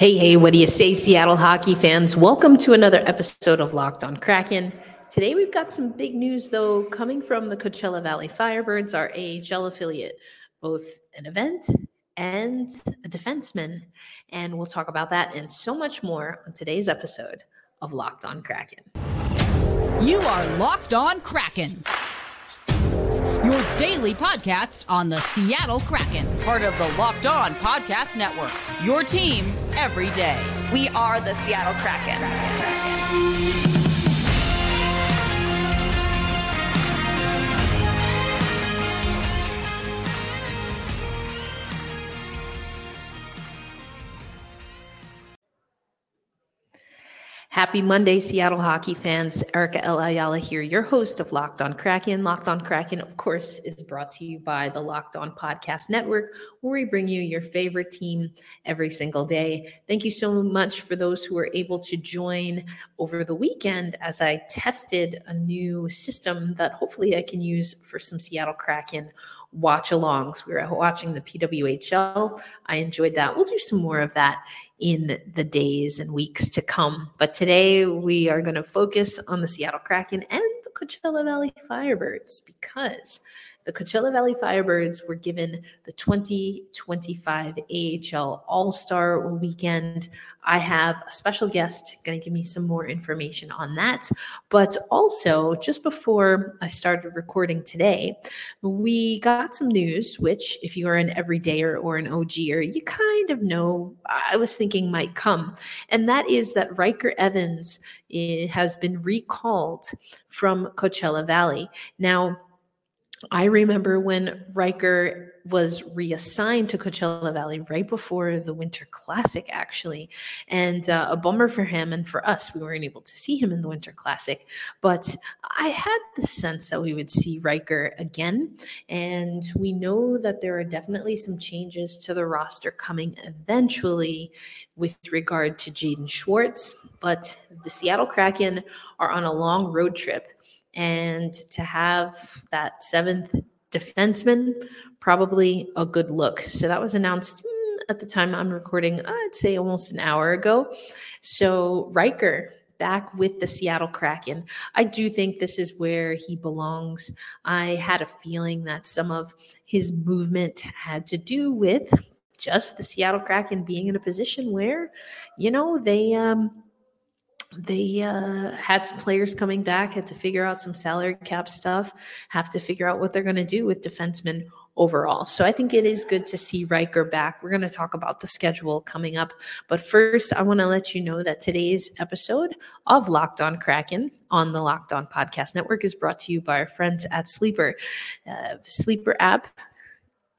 Hey, hey, what do you say, Seattle hockey fans? Welcome to another episode of Locked on Kraken. Today we've got some big news, though, coming from the Coachella Valley Firebirds, our AHL affiliate, both an event and a defenseman. And we'll talk about that and so much more on today's episode of Locked on Kraken. You are Locked on Kraken your daily podcast on the Seattle Kraken, part of the Locked On Podcast Network. Your team every day. We are the Seattle Kraken. Kraken. Happy Monday, Seattle hockey fans. Erica L. Ayala here, your host of Locked on Kraken. Locked on Kraken, of course, is brought to you by the Locked on Podcast Network, where we bring you your favorite team every single day. Thank you so much for those who were able to join over the weekend as I tested a new system that hopefully I can use for some Seattle Kraken watch alongs. We were watching the PWHL. I enjoyed that. We'll do some more of that in the days and weeks to come. But today we are going to focus on the Seattle Kraken and the Coachella Valley Firebirds because the Coachella Valley Firebirds were given the 2025 AHL All Star Weekend. I have a special guest going to give me some more information on that. But also, just before I started recording today, we got some news, which, if you are an everydayer or an OGer, you kind of know I was thinking might come. And that is that Ryker Evans eh, has been recalled from Coachella Valley. Now, I remember when Ryker was reassigned to Coachella Valley right before the Winter Classic, actually. And uh, a bummer for him and for us. We weren't able to see him in the Winter Classic. But I had the sense that we would see Ryker again. And we know that there are definitely some changes to the roster coming eventually with regard to Jaden Schwartz. But the Seattle Kraken are on a long road trip and to have that seventh defenseman probably a good look. So that was announced mm, at the time I'm recording, I'd say almost an hour ago. So Ryker back with the Seattle Kraken. I do think this is where he belongs. I had a feeling that some of his movement had to do with just the Seattle Kraken being in a position where, you know, they um they uh, had some players coming back, had to figure out some salary cap stuff, have to figure out what they're going to do with defensemen overall. So I think it is good to see Ryker back. We're going to talk about the schedule coming up. But first, I want to let you know that today's episode of Locked On Kraken on the Locked On Podcast Network is brought to you by our friends at Sleeper. Uh, Sleeper app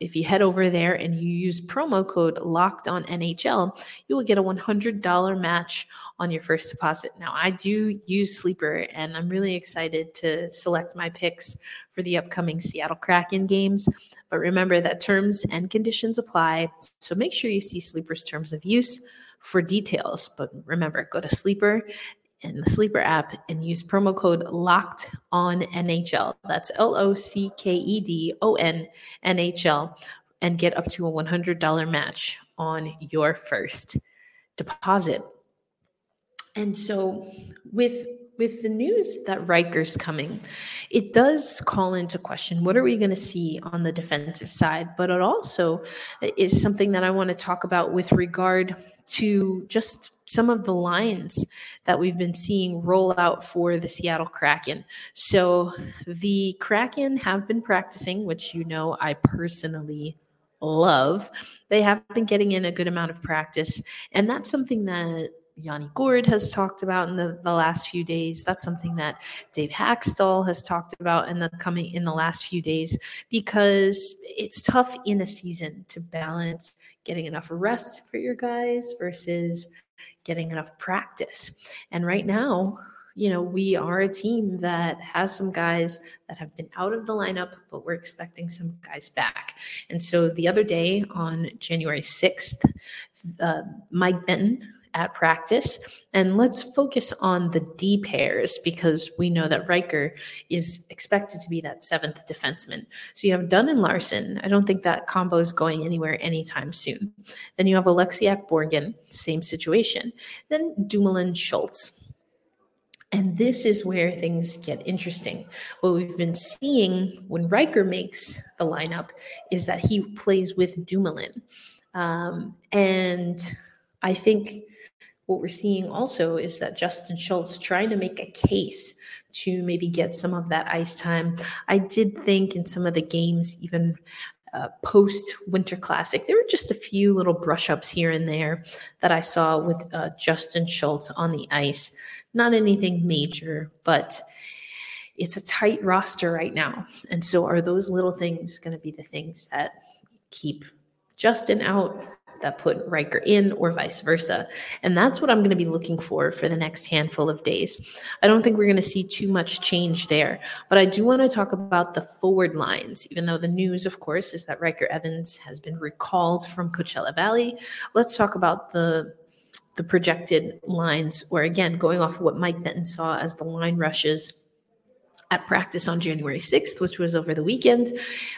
if you head over there and you use promo code locked on NHL, you will get a $100 match on your first deposit. Now, I do use Sleeper and I'm really excited to select my picks for the upcoming Seattle Kraken games. But remember that terms and conditions apply. So make sure you see Sleeper's terms of use for details. But remember, go to Sleeper in the Sleeper app and use promo code locked on NHL. That's L O C K E D O N N H L and get up to a $100 match on your first deposit. And so with with the news that Ryker's coming, it does call into question what are we going to see on the defensive side, but it also is something that I want to talk about with regard to just some of the lines that we've been seeing roll out for the Seattle Kraken. So the Kraken have been practicing, which you know I personally love. They have been getting in a good amount of practice. And that's something that Yanni Gourde has talked about in the, the last few days. That's something that Dave Hakstol has talked about in the coming in the last few days because it's tough in a season to balance getting enough rest for your guys versus getting enough practice. And right now, you know, we are a team that has some guys that have been out of the lineup, but we're expecting some guys back. And so the other day on January 6th, uh, Mike Benton at practice. And let's focus on the D pairs because we know that Ryker is expected to be that seventh defenseman. So you have Dunn and Larsson. I don't think that combo is going anywhere anytime soon. Then you have Oleksiak Borgen, same situation. Then Dumoulin Schultz. And this is where things get interesting. What we've been seeing when Ryker makes the lineup is that he plays with Dumoulin. Um, and I think what we're seeing also is that Justin Schultz trying to make a case to maybe get some of that ice time. I did think in some of the games, even uh, post Winter Classic, there were just a few little brush ups here and there that I saw with uh, Justin Schultz on the ice. Not anything major, but it's a tight roster right now. And so, are those little things going to be the things that keep Justin out, that put Ryker in, or vice versa. And that's what I'm going to be looking for for the next handful of days. I don't think we're going to see too much change there, but I do want to talk about the forward lines, even though the news, of course, is that Ryker Evans has been recalled from Coachella Valley. Let's talk about the the projected lines, or again, going off of what Mike Benton saw as the line rushes at practice on January 6th, which was over the weekend.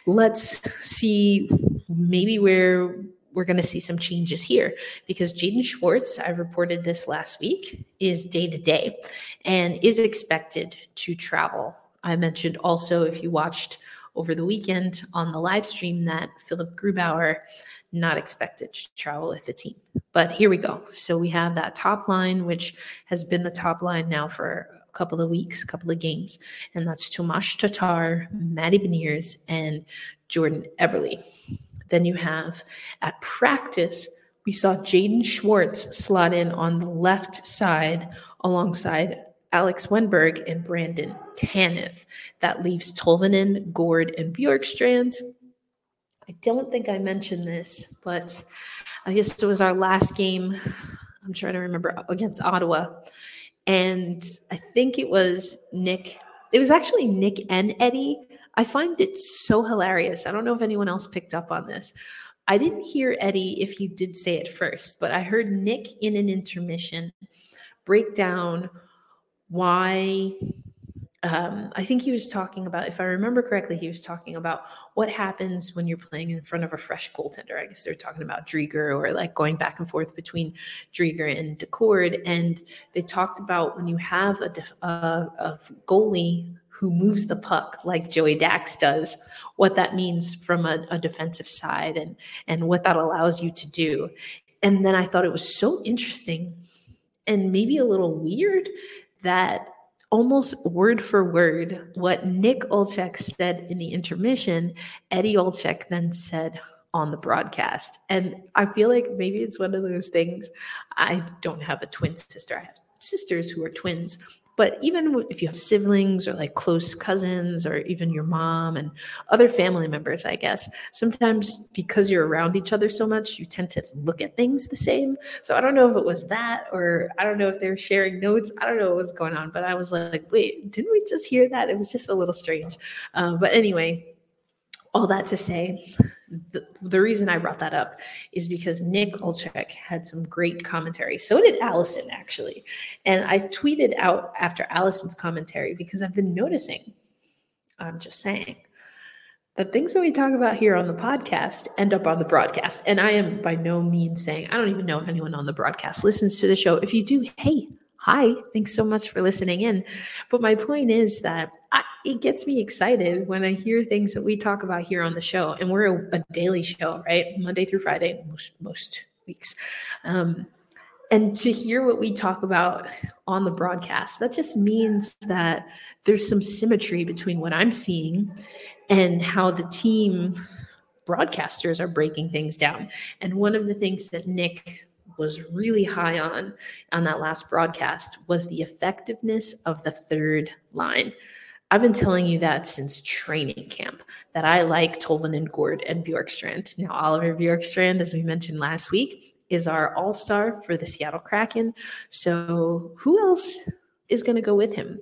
Let's see maybe where we're going to see some changes here because Jaden Schwartz, I reported this last week, is day to day and is expected to travel. I mentioned also, if you watched over the weekend on the live stream, that Philipp Grubauer not expected to travel with the team. But here we go. So we have that top line, which has been the top line now for a couple of weeks, a couple of games, and that's Tomas Tatar, Matty Beniers, and Jordan Eberle. Then you have at practice, we saw Jaden Schwartz slot in on the left side alongside Alex Wennberg and Brandon Tanev. That leaves Tolvanen, Gourde, and Bjorkstrand I don't think I mentioned this, but I guess it was our last game. I'm trying to remember against Ottawa. And I think it was Nick. It was actually Nick and Eddie. I find it so hilarious. I don't know if anyone else picked up on this. I didn't hear Eddie if he did say it first, but I heard Nick in an intermission break down why um, I think he was talking about, if I remember correctly, he was talking about what happens when you're playing in front of a fresh goaltender. I guess they're talking about Driedger or like going back and forth between Driedger and Daccord. And they talked about when you have a, a, a goalie who moves the puck like Joey Dax does, what that means from a, a defensive side and and what that allows you to do. And then I thought it was so interesting and maybe a little weird that almost word for word what Nick Olczyk said in the intermission, Eddie Olczyk then said on the broadcast. And I feel like maybe it's one of those things. I don't have a twin sister. I have sisters who are twins, but even if you have siblings or like close cousins or even your mom and other family members, I guess, sometimes because you're around each other so much, you tend to look at things the same. So I don't know if it was that or I don't know if they're sharing notes. I don't know what was going on, but I was like, wait, didn't we just hear that? It was just a little strange. Uh, but anyway, all that to say, the, the, reason I brought that up is because Nick Olczyk had some great commentary. So did Allison, actually. And I tweeted out after Allison's commentary because I've been noticing, I'm just saying, the things that we talk about here on the podcast end up on the broadcast. And I am by no means saying, I don't even know if anyone on the broadcast listens to the show. If you do, hey, hi, thanks so much for listening in. But my point is that I, it gets me excited when I hear things that we talk about here on the show. And we're a, a daily show, right? Monday through Friday, most, most weeks. Um, and to hear what we talk about on the broadcast, that just means that there's some symmetry between what I'm seeing and how the team broadcasters are breaking things down. And one of the things that Nick was really high on on that last broadcast was the effectiveness of the third line. I've been telling you that since training camp that I like Tolvanen Gourde and Bjorkstrand. Now, Oliver Bjorkstrand, as we mentioned last week, is our all star for the Seattle Kraken. So, who else is going to go with him?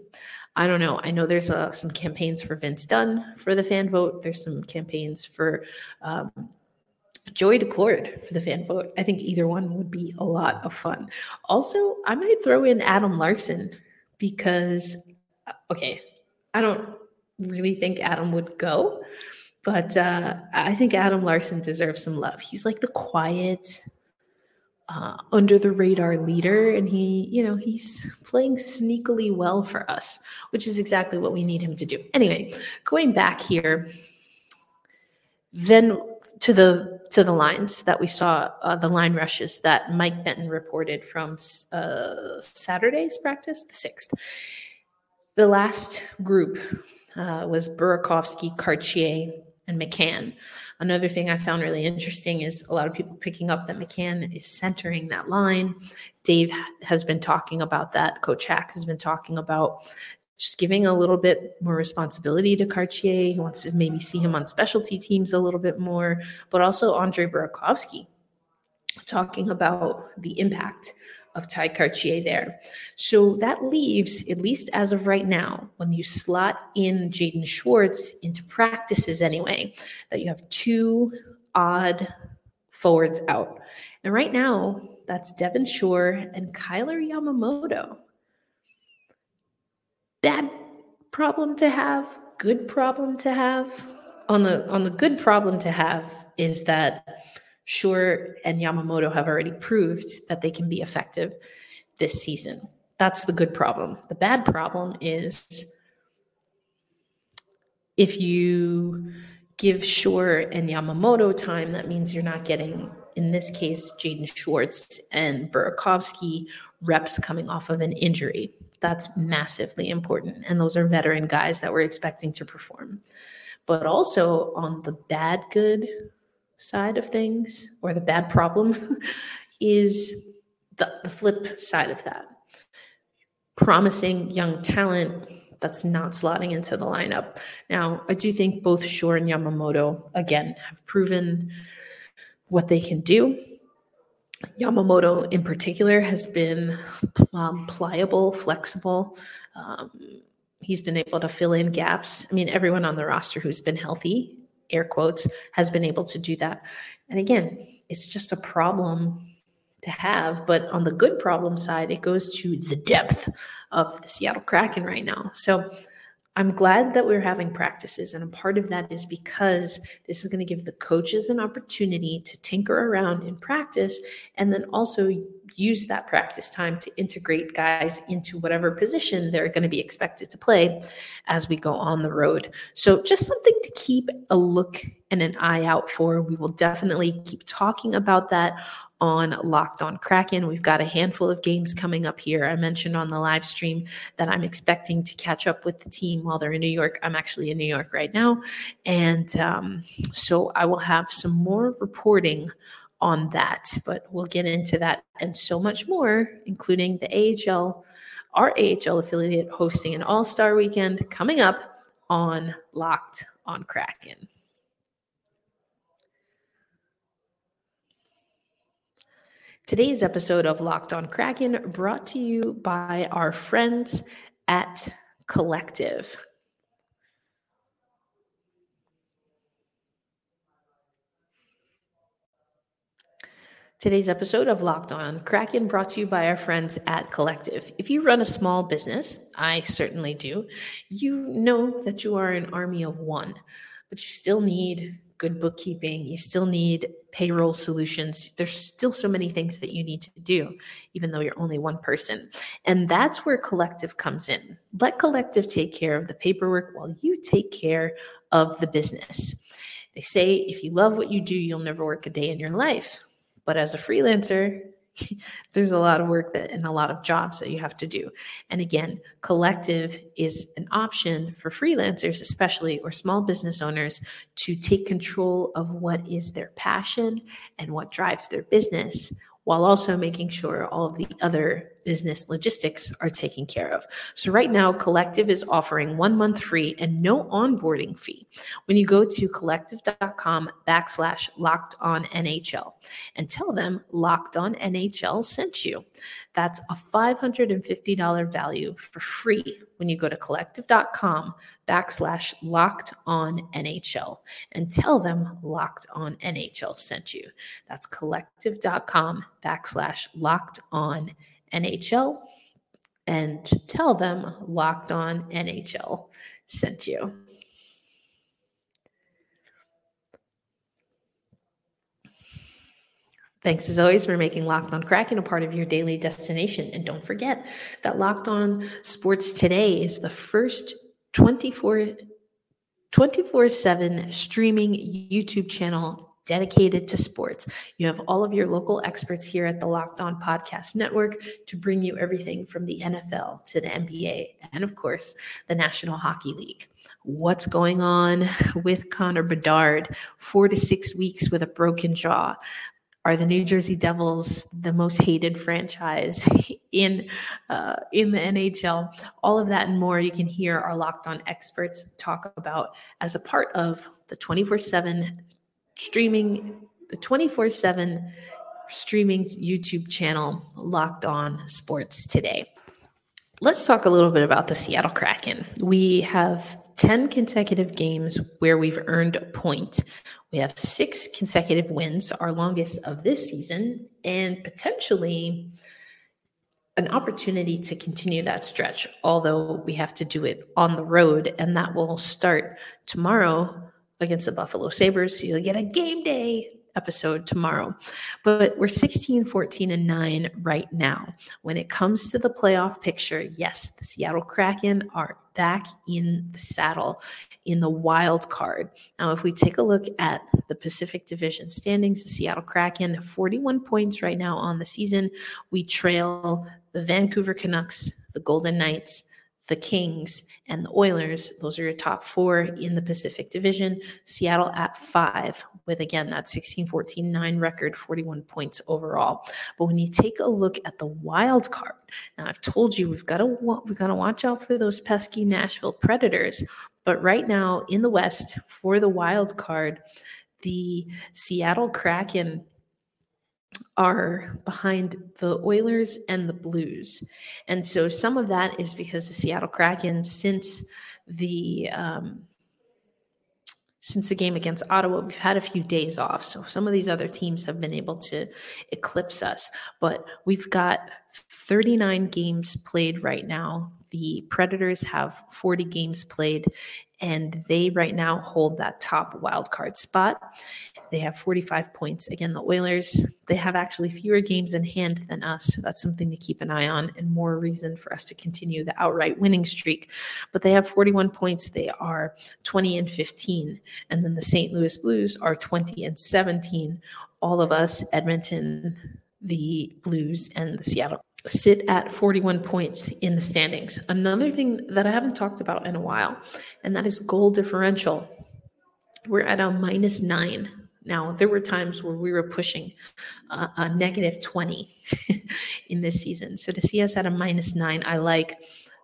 I don't know. I know there's uh, some campaigns for Vince Dunn for the fan vote. There's some campaigns for um, Joey Daccord for the fan vote. I think either one would be a lot of fun. Also, I might throw in Adam Larsson because, uh, okay, I don't really think Adam would go, but uh, I think Adam Larsson deserves some love. He's like the quiet, uh, under the radar leader, and he, you know, he's playing sneakily well for us, which is exactly what we need him to do. Anyway, going back here, then to the to the lines that we saw, uh, the line rushes that Mike Benton reported from uh, Saturday's practice, the sixth. The last group uh, was Burakovsky, Kartye, and McCann. Another thing I found really interesting is a lot of people picking up that McCann is centering that line. Dave has been talking about that. Coach Hack has been talking about just giving a little bit more responsibility to Kartye. He wants to maybe see him on specialty teams a little bit more, but also Andre Burakovsky talking about the impact of Tye Kartye there. So that leaves, at least as of right now, when you slot in Jaden Schwartz into practices anyway, that you have two odd forwards out. And right now, that's Devin Shore and Kailer Yamamoto. Bad problem to have, good problem to have. On the on the good problem to have is that Shore and Yamamoto have already proved that they can be effective this season. That's the good problem. The bad problem is if you give Shore and Yamamoto time, that means you're not getting, in this case, Jaden Schwartz and Burakovsky reps coming off of an injury. That's massively important. And those are veteran guys that we're expecting to perform. But also on the bad good side of things or the bad problem is the, the flip side of that. Promising young talent that's not slotting into the lineup. Now, I do think both Shore and Yamamoto, again, have proven what they can do. Yamamoto, in particular, has been um, pliable, flexible. Um, he's been able to fill in gaps. I mean, everyone on the roster who's been healthy air quotes, has been able to do that. And again, it's just a problem to have. But on the good problem side, it goes to the depth of the Seattle Kraken right now. So I'm glad that we're having practices. And a part of that is because this is going to give the coaches an opportunity to tinker around in practice and then also use that practice time to integrate guys into whatever position they're going to be expected to play as we go on the road. So, just something to keep a look and an eye out for. We will definitely keep talking about that on Locked on Kraken. We've got a handful of games coming up here. I mentioned on the live stream that I'm expecting to catch up with the team while they're in New York. I'm actually in New York right now. And um, so I will have some more reporting on that, but we'll get into that and so much more, including the AHL, our AHL affiliate hosting an all star weekend coming up on Locked on Kraken. Today's episode of Locked on Kraken brought to you by our friends at Collective. Today's episode of Locked On Kraken brought to you by our friends at Collective. If you run a small business, I certainly do, you know that you are an army of one, but you still need good bookkeeping. You still need payroll solutions. There's still so many things that you need to do, even though you're only one person. And that's where Collective comes in. Let Collective take care of the paperwork while you take care of the business. They say if you love what you do, you'll never work a day in your life. But as a freelancer, there's a lot of work that and a lot of jobs that you have to do. And again, collective is an option for freelancers, especially or small business owners, to take control of what is their passion and what drives their business while also making sure all of the other business logistics are taken care of. So, right now, Collective is offering one month free and no onboarding fee when you go to collective.com backslash locked on NHL and tell them locked on NHL sent you. That's a $550 value for free when you go to collective.com backslash locked on NHL and tell them locked on NHL sent you. That's collective.com backslash locked on NHL and tell them locked on NHL sent you. Thanks as always for making Locked On Kraken a part of your daily destination. And don't forget that Locked On Sports Today is the first 24 24 7 streaming YouTube channel dedicated to sports. You have all of your local experts here at the Locked On Podcast Network to bring you everything from the NFL to the NBA and, of course, the National Hockey League. What's going on with Connor Bedard? Four to six weeks with a broken jaw. Are the New Jersey Devils the most hated franchise in uh, in the NHL? All of that and more you can hear our Locked On experts talk about as a part of the 24 7 streaming, the 24 7 streaming YouTube channel Locked On Sports Today. Let's talk a little bit about the Seattle Kraken. We have 10 consecutive games where we've earned a point. We have six consecutive wins, our longest of this season, and potentially an opportunity to continue that stretch, although we have to do it on the road, and that will start tomorrow against the Buffalo Sabres. So you'll get a game day episode tomorrow. But we're 16, 14, and 9 right now. When it comes to the playoff picture, yes, the Seattle Kraken are back in the saddle in the wild card. Now, if we take a look at the Pacific Division standings, the Seattle Kraken, 41 points right now on the season. We trail the Vancouver Canucks, the Golden Knights, the Kings, and the Oilers. Those are your top four in the Pacific Division. Seattle at five, with again that 16 14 9 record, 41 points overall. But when you take a look at the wild card, now I've told you we've got to we've got to watch out for those pesky Nashville Predators. But right now in the West for the wild card, the Seattle Kraken are behind the Oilers and the Blues. And so some of that is because the Seattle Kraken, since the um, since the game against Ottawa, we've had a few days off. So some of these other teams have been able to eclipse us. But we've got 39 games played right now. The Predators have 40 games played, and they right now hold that top wild card spot. They have 45 points. Again, the Oilers, they have actually fewer games in hand than us. So that's something to keep an eye on and more reason for us to continue the outright winning streak. But they have 41 points. They are 20 and 15. And then the St. Louis Blues are 20 and 17. All of us, Edmonton, the Blues, and the Seattle sit at 41 points in the standings. Another thing that I haven't talked about in a while, and that is goal differential. We're at a minus nine now, there were times where we were pushing uh, a negative 20 in this season. So to see us at a minus nine, I like.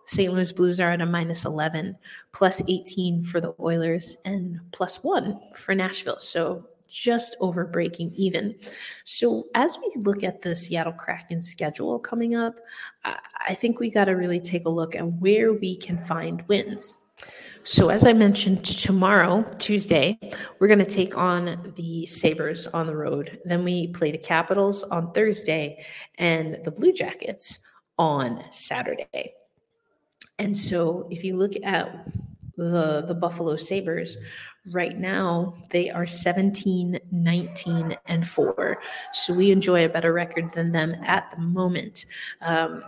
St. Louis Blues are at a minus 11, plus 18 for the Oilers, and plus one for Nashville. So just over breaking even. So as we look at the Seattle Kraken schedule coming up, I think we got to really take a look at where we can find wins. So, as I mentioned, tomorrow, Tuesday, we're going to take on the Sabres on the road. Then we play the Capitals on Thursday and the Blue Jackets on Saturday. And so, if you look at the, the Buffalo Sabres, right now they are 17, 19, and 4. So, we enjoy a better record than them at the moment. Um,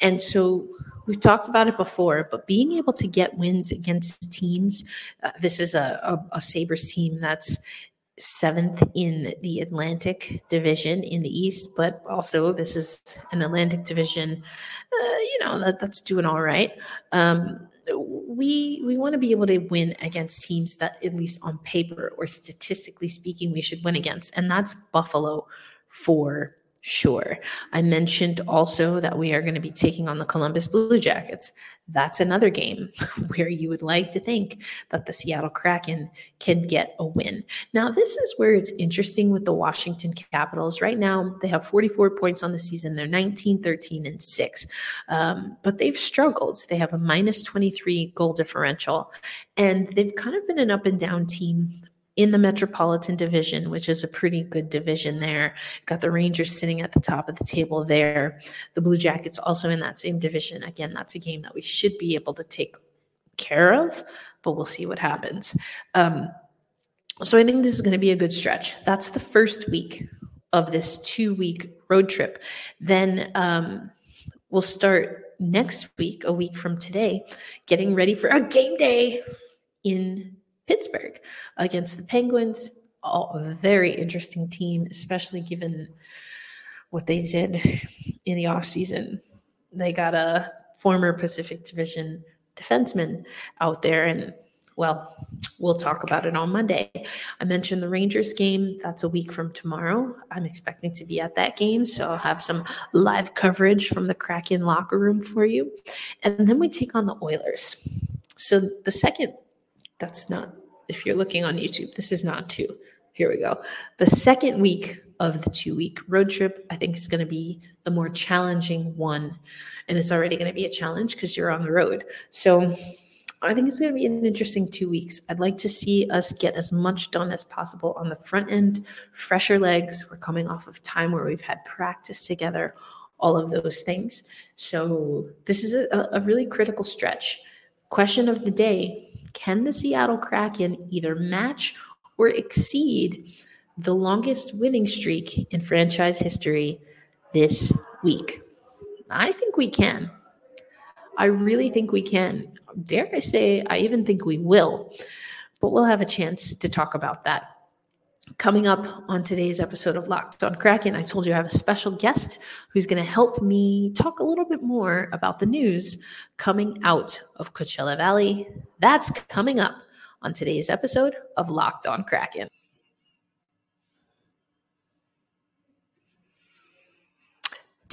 and so, We've talked about it before, but being able to get wins against teams, uh, this is a, a, a Sabres team that's seventh in the Atlantic Division in the East, but also this is an Atlantic Division, uh, you know, that, that's doing all right. Um, we we want to be able to win against teams that, at least on paper or statistically speaking, we should win against, and that's Buffalo for Sure. I mentioned also that we are going to be taking on the Columbus Blue Jackets. That's another game where you would like to think that the Seattle Kraken can get a win. Now, this is where it's interesting with the Washington Capitals. Right now, they have 44 points on the season. They're 19, 13, and 6. Um, but they've struggled. They have a minus 23 goal differential, and they've kind of been an up and down team in the Metropolitan Division, which is a pretty good division there. Got the Rangers sitting at the top of the table there. The Blue Jackets also in that same division. Again, that's a game that we should be able to take care of, but we'll see what happens. Um, so I think this is going to be a good stretch. That's the first week of this two week road trip. Then um, we'll start next week, a week from today, getting ready for a game day in Pittsburgh against the Penguins. a very interesting team, especially given what they did in the offseason. They got a former Pacific Division defenseman out there, and well, we'll talk about it on Monday. I mentioned the Rangers game. That's a week from tomorrow. I'm expecting to be at that game, so I'll have some live coverage from the Kraken locker room for you. And then we take on the Oilers. So the second that's not, if you're looking on YouTube, this is not two. Here we go. The second week of the two week road trip, I think is going to be the more challenging one. And it's already going to be a challenge because you're on the road. So I think it's going to be an interesting two weeks. I'd like to see us get as much done as possible on the front end, fresher legs. We're coming off of time where we've had practice together, all of those things. So this is a, a really critical stretch. Question of the day can the Seattle Kraken either match or exceed the longest winning streak in franchise history this week? I think we can. I really think we can. Dare I say, I even think we will. But we'll have a chance to talk about that Coming up on today's episode of Locked on Kraken, I told you I have a special guest who's going to help me talk a little bit more about the news coming out of Coachella Valley. That's coming up on today's episode of Locked on Kraken.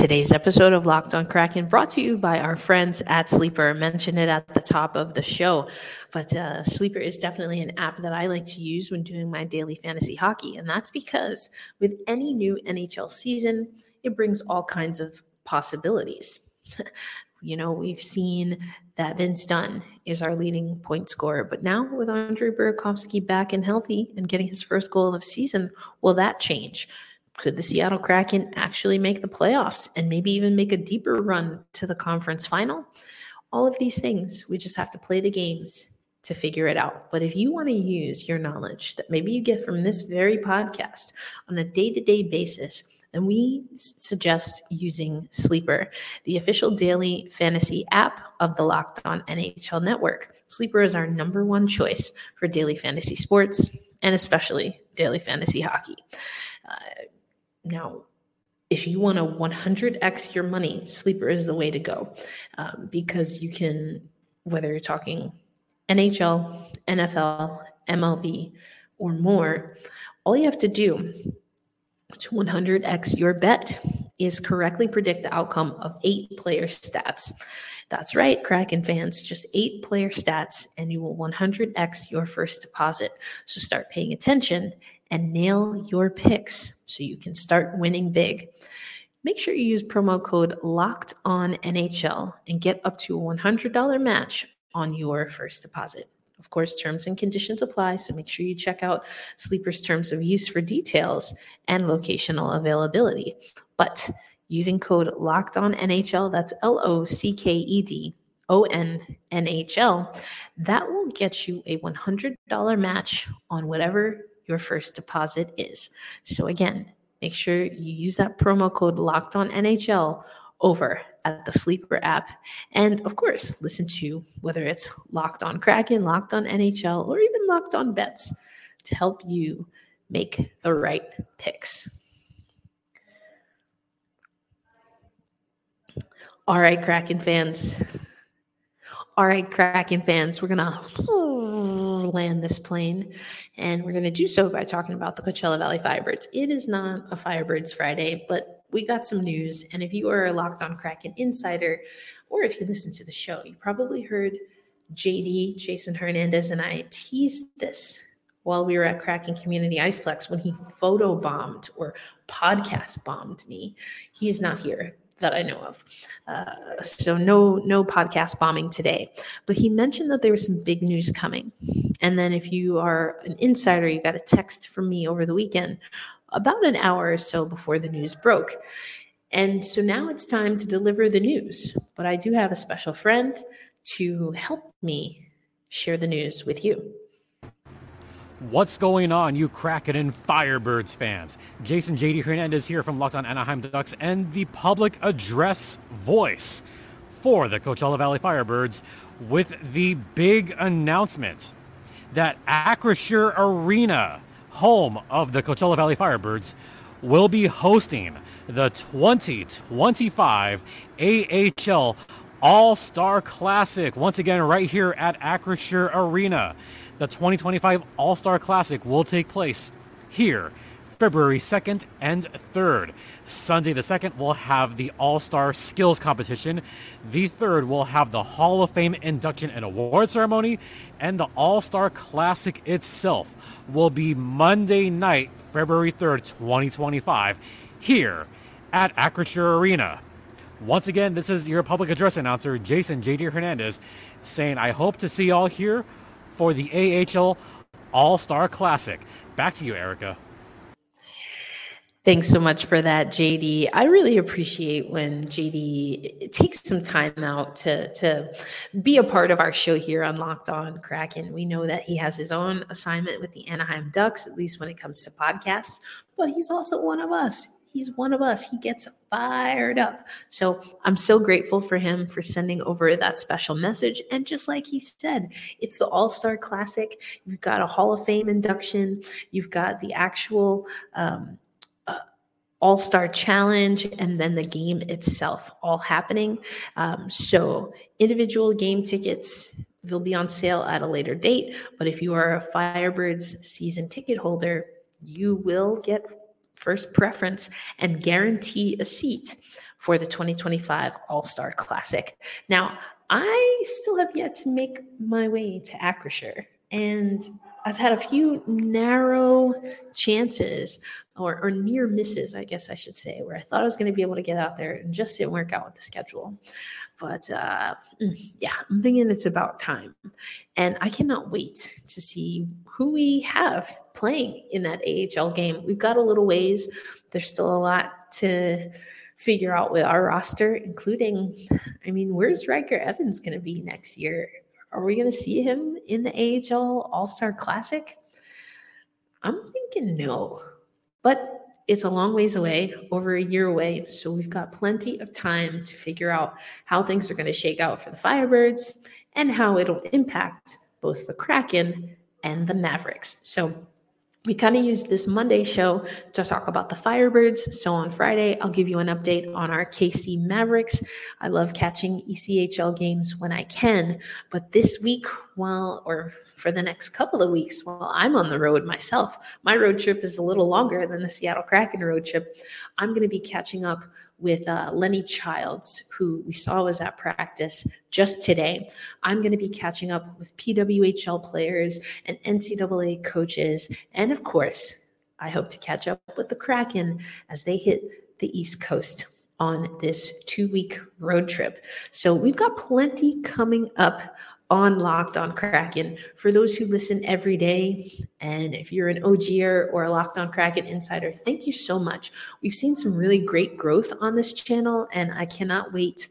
Today's episode of Locked on Kraken brought to you by our friends at Sleeper. Mentioned it at the top of the show, but uh, Sleeper is definitely an app that I like to use when doing my daily fantasy hockey. And that's because with any new NHL season, it brings all kinds of possibilities. you know, we've seen that Vince Dunn is our leading point scorer, but now with Andre Burakovsky back and healthy and getting his first goal of season, will that change? Could the Seattle Kraken actually make the playoffs and maybe even make a deeper run to the conference final? All of these things, we just have to play the games to figure it out. But if you want to use your knowledge that maybe you get from this very podcast on a day to day basis, then we suggest using Sleeper, the official daily fantasy app of the Locked On NHL network. Sleeper is our number one choice for daily fantasy sports and especially daily fantasy hockey. Uh, now, if you want to 100x your money, Sleeper is the way to go um, because you can, whether you're talking NHL, NFL, MLB, or more, all you have to do to 100x your bet is correctly predict the outcome of eight player stats. That's right, Kraken fans, just eight player stats, and you will 100x your first deposit. So start paying attention and nail your picks so you can start winning big. Make sure you use promo code locked on NHL and get up to a $100 match on your first deposit. Of course, terms and conditions apply, so make sure you check out Sleeper's terms of use for details and locational availability. But using code locked on NHL, that's L O C K E D O N N H L, that will get you a $100 match on whatever your first deposit is. So again, make sure you use that promo code locked on NHL over at the Sleeper app. And of course, listen to whether it's locked on Kraken, locked on NHL, or even locked on bets to help you make the right picks. All right, Kraken fans. All right, Kraken fans, we're going to land this plane and we're going to do so by talking about the Coachella Valley Firebirds. It is not a Firebirds Friday, but we got some news. And if you are a Locked On Kraken insider, or if you listen to the show, you probably heard JD, Jason Hernandez, and I teased this while we were at Kraken Community Iceplex when he photo bombed or podcast bombed me. He's not here that I know of. Uh, so no no podcast bombing today. But he mentioned that there was some big news coming. And then if you are an insider, you got a text from me over the weekend about an hour or so before the news broke. And so now it's time to deliver the news. But I do have a special friend to help me share the news with you. What's going on, you Kraken and Firebirds fans? Jason JD Hernandez here from Locked On Anaheim Ducks and the public address voice for the Coachella Valley Firebirds with the big announcement that Acrisure Arena, home of the Coachella Valley Firebirds, will be hosting the 2025 AHL All-Star Classic once again right here at Acrisure Arena. The 2025 All-Star Classic will take place here February 2nd and 3rd. Sunday the 2nd will have the All-Star Skills Competition. The 3rd will have the Hall of Fame induction and award ceremony. And the All-Star Classic itself will be Monday night, February 3rd, 2025, here at Acrisure Arena. Once again, this is your public address announcer, Jason J.D. Hernandez, saying I hope to see y'all here for the AHL All-Star Classic. Back to you, Erica. Thanks so much for that, JD. I really appreciate when JD takes some time out to to be a part of our show here on Locked On Kraken. We know that he has his own assignment with the Anaheim Ducks, at least when it comes to podcasts, but he's also one of us he's one of us. He gets fired up. So I'm so grateful for him for sending over that special message. And just like he said, it's the All Star Classic. You've got a Hall of Fame induction, you've got the actual. Um, uh, all Star Challenge and then the game itself all happening. Um, so, individual game tickets, they'll be on sale at a later date. But if you are a Firebirds season ticket holder, you will get first preference and guarantee a seat for the 2025 All Star Classic. Now, I still have yet to make my way to Acrisure, and I've had a few narrow chances or, or near misses, I guess I should say, where I thought I was going to be able to get out there and just didn't work out with the schedule. But uh, mm, yeah, I'm thinking it's about time. And I cannot wait to see who we have playing in that AHL game. We've got a little ways. There's still a lot to figure out with our roster, including, I mean, where's Ryker Evans going to be next year? Are we going to see him in the AHL All Star Classic? I'm thinking no, but it's a long ways away, over a year away. So we've got plenty of time to figure out how things are going to shake out for the Firebirds and how it'll impact both the Kraken and the Mavericks. So we kind of used this Monday show to talk about the Firebirds. So on Friday, I'll give you an update on our KC Mavericks. I love catching ECHL games when I can, but this week, while or for the next couple of weeks, while I'm on the road myself, my road trip is a little longer than the Seattle Kraken road trip. I'm going to be catching up with uh, Lenny Childs, who we saw was at practice just today. I'm going to be catching up with PWHL players and NCAA coaches. And of course, I hope to catch up with the Kraken as they hit the East Coast on this two week road trip. So we've got plenty coming up on Locked on Kraken. For those who listen every day, and if you're an OGer or a Locked on Kraken insider, thank you so much. We've seen some really great growth on this channel, and I cannot wait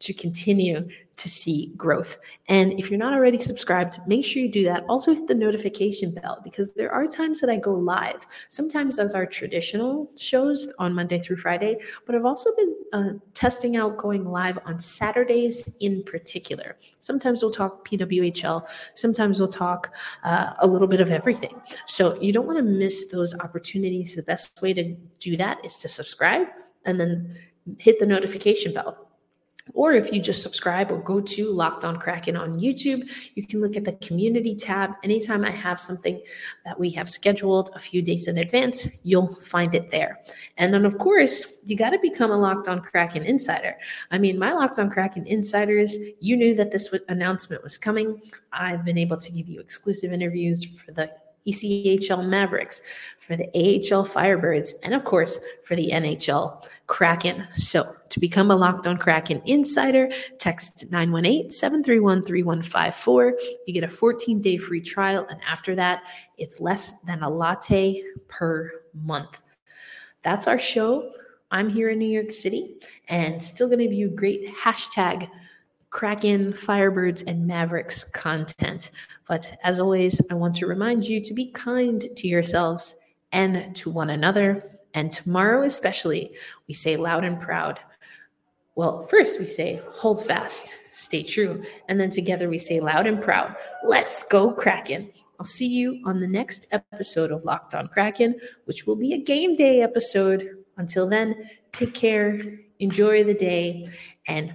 to continue to see growth. And if you're not already subscribed, make sure you do that. Also, hit the notification bell because there are times that I go live. Sometimes as our traditional shows on Monday through Friday, but I've also been uh, testing out going live on Saturdays in particular. Sometimes we'll talk PWHL, sometimes we'll talk uh, a little bit of everything. So you don't want to miss those opportunities. The best way to do that is to subscribe and then hit the notification bell Or if you just subscribe or go to Locked on Kraken on YouTube, you can look at the community tab. Anytime I have something that we have scheduled a few days in advance, you'll find it there. And then, of course, you got to become a Locked on Kraken insider. I mean, my Locked on Kraken insiders, you knew that this announcement was coming. I've been able to give you exclusive interviews for the ECHL Mavericks, for the AHL Firebirds, and of course for the NHL Kraken. So to become a Locked On Kraken insider, text 918 731 3154. You get a 14 day free trial, and after that, it's less than a latte per month. That's our show. I'm here in New York City and still going to give you great hashtag Kraken, Firebirds, and Mavericks content. But as always, I want to remind you to be kind to yourselves and to one another. And tomorrow, especially, we say loud and proud. Well, first we say hold fast, stay true. And then together we say loud and proud, let's go Kraken. I'll see you on the next episode of Locked on Kraken, which will be a game day episode. Until then, take care, enjoy the day, and